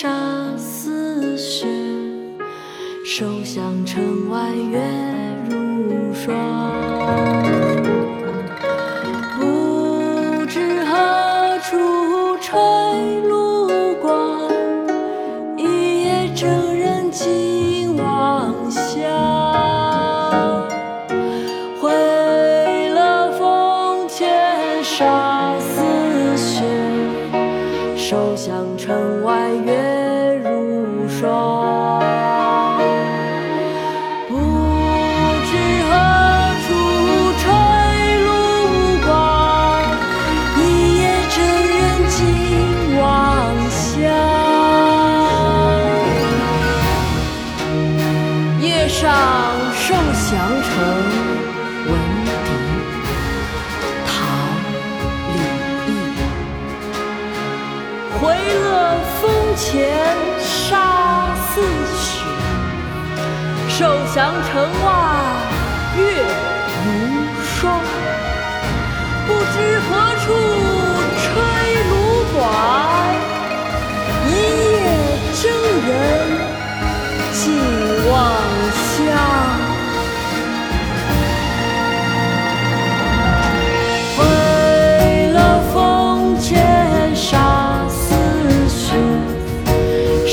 沙似雪，收向城外月如霜。不知何处吹芦光，一夜征人尽望乡。回了风前沙似雪，受向城外月。上受降城，闻笛。唐·李益。回乐峰前沙似雪，受降城外月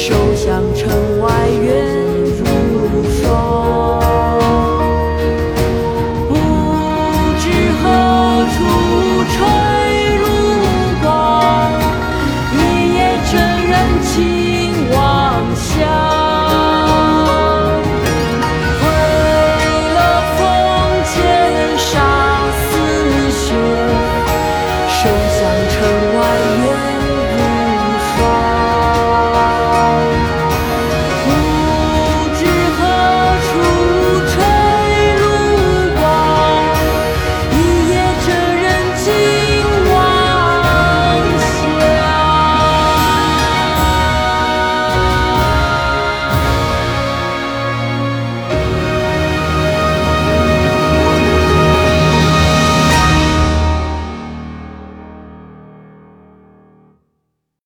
就像城外月